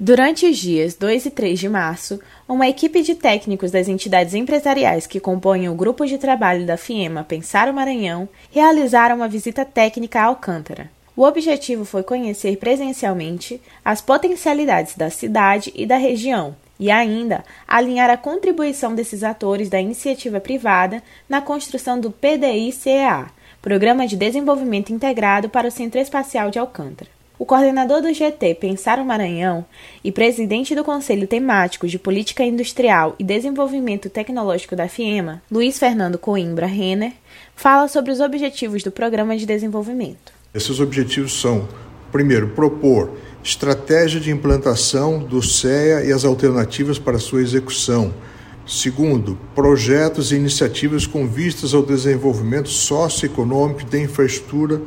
Durante os dias 2 e 3 de março, uma equipe de técnicos das entidades empresariais que compõem o grupo de trabalho da FIEMA Pensar o Maranhão realizaram uma visita técnica a Alcântara. O objetivo foi conhecer presencialmente as potencialidades da cidade e da região e ainda alinhar a contribuição desses atores da iniciativa privada na construção do PDI-CEA, Programa de Desenvolvimento Integrado para o Centro Espacial de Alcântara. O coordenador do GT Pensar o Maranhão e presidente do Conselho Temático de Política Industrial e Desenvolvimento Tecnológico da FIEMA, Luiz Fernando Coimbra Renner, fala sobre os objetivos do programa de desenvolvimento. Esses objetivos são, primeiro, propor estratégia de implantação do CEA e as alternativas para sua execução. Segundo, projetos e iniciativas com vistas ao desenvolvimento socioeconômico da infraestrutura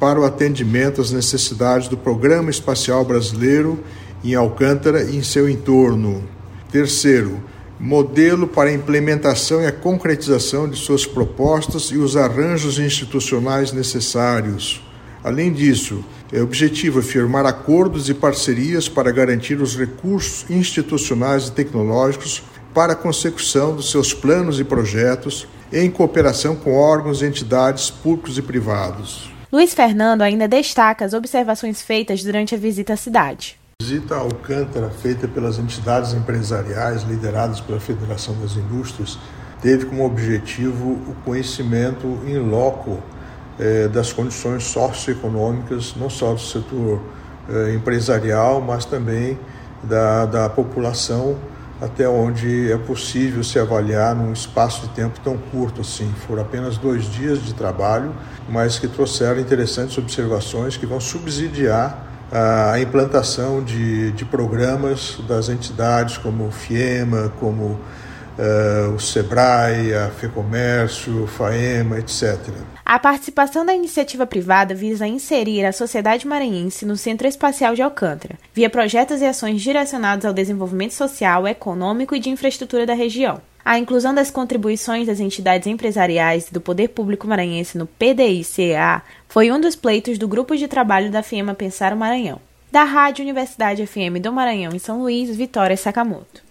para o atendimento às necessidades do Programa Espacial Brasileiro em Alcântara e em seu entorno. Terceiro, modelo para a implementação e a concretização de suas propostas e os arranjos institucionais necessários. Além disso, é objetivo firmar acordos e parcerias para garantir os recursos institucionais e tecnológicos para a consecução dos seus planos e projetos em cooperação com órgãos e entidades públicos e privados. Luiz Fernando ainda destaca as observações feitas durante a visita à cidade. A visita a Alcântara, feita pelas entidades empresariais lideradas pela Federação das Indústrias, teve como objetivo o conhecimento em loco eh, das condições socioeconômicas, não só do setor eh, empresarial, mas também da, da população até onde é possível se avaliar num espaço de tempo tão curto assim. Foram apenas dois dias de trabalho, mas que trouxeram interessantes observações que vão subsidiar a implantação de, de programas das entidades como o FIEMA, como uh, o SEBRAE, a FEComércio, o FAEMA, etc. A participação da iniciativa privada visa inserir a sociedade maranhense no Centro Espacial de Alcântara, via projetos e ações direcionados ao desenvolvimento social, econômico e de infraestrutura da região. A inclusão das contribuições das entidades empresariais e do poder público maranhense no PDI-CEA foi um dos pleitos do grupo de trabalho da FIEMA Pensar o Maranhão. Da Rádio Universidade FM do Maranhão em São Luís, Vitória Sakamoto.